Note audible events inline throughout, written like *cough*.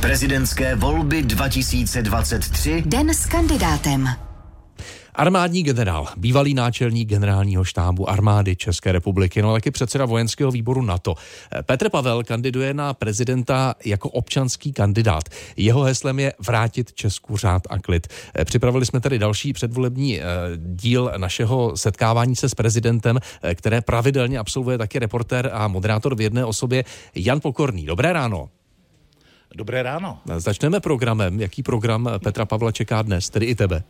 Prezidentské volby 2023. Den s kandidátem. Armádní generál, bývalý náčelník generálního štábu armády České republiky, no taky předseda vojenského výboru NATO. Petr Pavel kandiduje na prezidenta jako občanský kandidát. Jeho heslem je vrátit Česku řád a klid. Připravili jsme tady další předvolební eh, díl našeho setkávání se s prezidentem, eh, které pravidelně absolvuje taky reportér a moderátor v jedné osobě Jan Pokorný. Dobré ráno. Dobré ráno. Začneme programem. Jaký program Petra Pavla čeká dnes, tedy i tebe?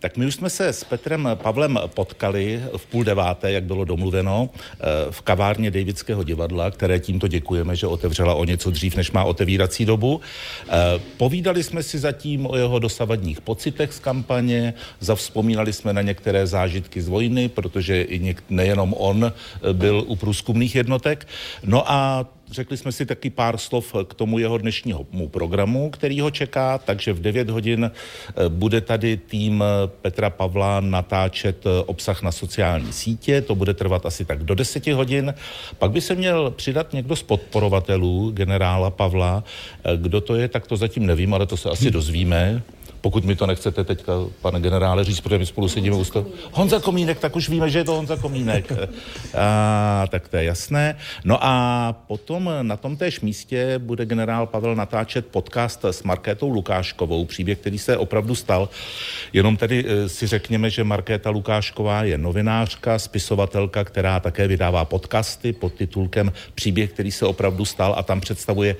Tak my už jsme se s Petrem Pavlem potkali v půl deváté, jak bylo domluveno, eh, v kavárně Davidského divadla, které tímto děkujeme, že otevřela o něco dřív, než má otevírací dobu. Eh, povídali jsme si zatím o jeho dosavadních pocitech z kampaně, zavzpomínali jsme na některé zážitky z vojny, protože i něk- nejenom on eh, byl u průzkumných jednotek. No a Řekli jsme si taky pár slov k tomu jeho dnešního programu, který ho čeká, takže v 9 hodin eh, bude tady tým eh, Petra Pavla natáčet eh, obsah na sociální sítě, to bude trvat asi tak do 10 hodin. Pak by se měl přidat někdo z podporovatelů generála Pavla. Kdo to je, tak to zatím nevím, ale to se asi dozvíme pokud mi to nechcete teďka, pane generále, říct, protože my spolu sedíme u toho. Honza Komínek, tak už víme, že je to Honza Komínek. *laughs* a, tak to je jasné. No a potom na tom též místě bude generál Pavel natáčet podcast s Markétou Lukáškovou, příběh, který se opravdu stal. Jenom tedy eh, si řekněme, že Markéta Lukášková je novinářka, spisovatelka, která také vydává podcasty pod titulkem Příběh, který se opravdu stal a tam představuje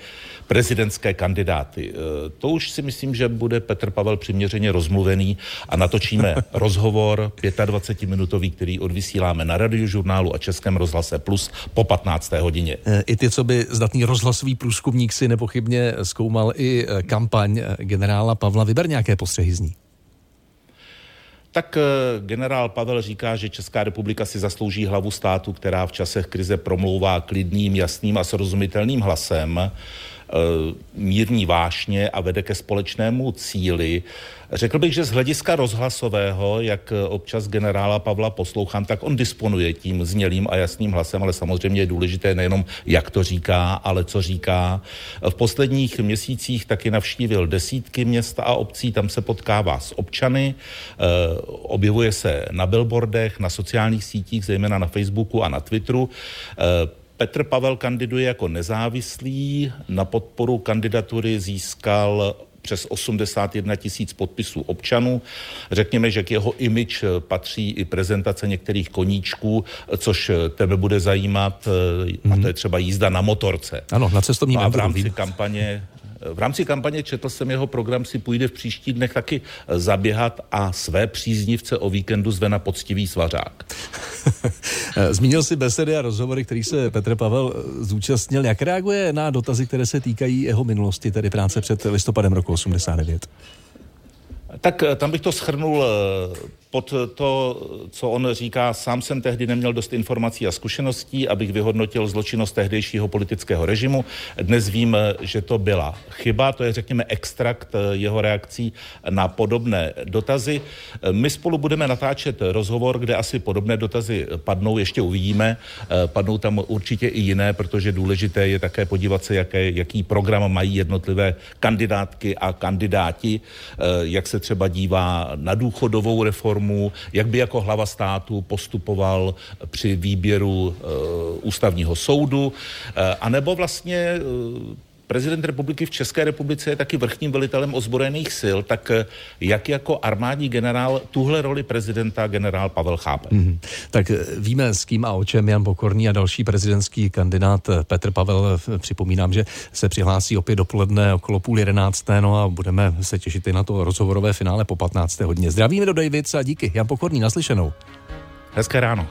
prezidentské kandidáty. Eh, to už si myslím, že bude Petr Pavel přiměřeně rozmluvený a natočíme *laughs* rozhovor 25-minutový, který odvysíláme na radiožurnálu a Českém rozhlase Plus po 15. hodině. Eh, I ty, co by zdatný rozhlasový průzkumník si nepochybně zkoumal i eh, kampaň generála Pavla. Vyber nějaké postřehy z ní. Tak generál Pavel říká, že Česká republika si zaslouží hlavu státu, která v časech krize promlouvá klidným, jasným a srozumitelným hlasem. Eh, mírní vášně a vede ke společnému cíli. Řekl bych, že z hlediska rozhlasového, jak občas generála Pavla poslouchám, tak on disponuje tím znělým a jasným hlasem, ale samozřejmě je důležité nejenom, jak to říká, ale co říká. V posledních měsících taky navštívil desítky měst a obcí, tam se potkává s občany, eh, objevuje se na billboardech, na sociálních sítích, zejména na Facebooku a na Twitteru. Petr Pavel kandiduje jako nezávislý. Na podporu kandidatury získal přes 81 tisíc podpisů občanů. Řekněme, že k jeho image patří i prezentace některých koníčků, což tebe bude zajímat, mm-hmm. a to je třeba jízda na motorce. Ano, na cestovní no a v rámci kampaně v rámci kampaně četl jsem jeho program, si půjde v příští dnech taky zaběhat a své příznivce o víkendu zve na poctivý svařák. *laughs* Zmínil si besedy a rozhovory, který se Petr Pavel zúčastnil. Jak reaguje na dotazy, které se týkají jeho minulosti, tedy práce před listopadem roku 89? Tak eh, tam bych to schrnul eh, pod to, co on říká, sám jsem tehdy neměl dost informací a zkušeností, abych vyhodnotil zločinnost tehdejšího politického režimu. Dnes vím, že to byla chyba, to je, řekněme, extrakt jeho reakcí na podobné dotazy. My spolu budeme natáčet rozhovor, kde asi podobné dotazy padnou, ještě uvidíme. Padnou tam určitě i jiné, protože důležité je také podívat se, jaké, jaký program mají jednotlivé kandidátky a kandidáti, jak se třeba dívá na důchodovou reformu, reformu, jak by jako hlava státu postupoval při výběru uh, ústavního soudu, uh, anebo vlastně uh, prezident republiky v České republice je taky vrchním velitelem ozbrojených sil, tak jak jako armádní generál tuhle roli prezidenta generál Pavel chápe? Mm-hmm. Tak víme s kým a o čem Jan Pokorný a další prezidentský kandidát Petr Pavel. Připomínám, že se přihlásí opět dopoledne okolo půl jedenácté, no a budeme se těšit i na to rozhovorové finále po 15. hodině. Zdravíme do Davids a díky. Jan Pokorný, naslyšenou. Hezké ráno.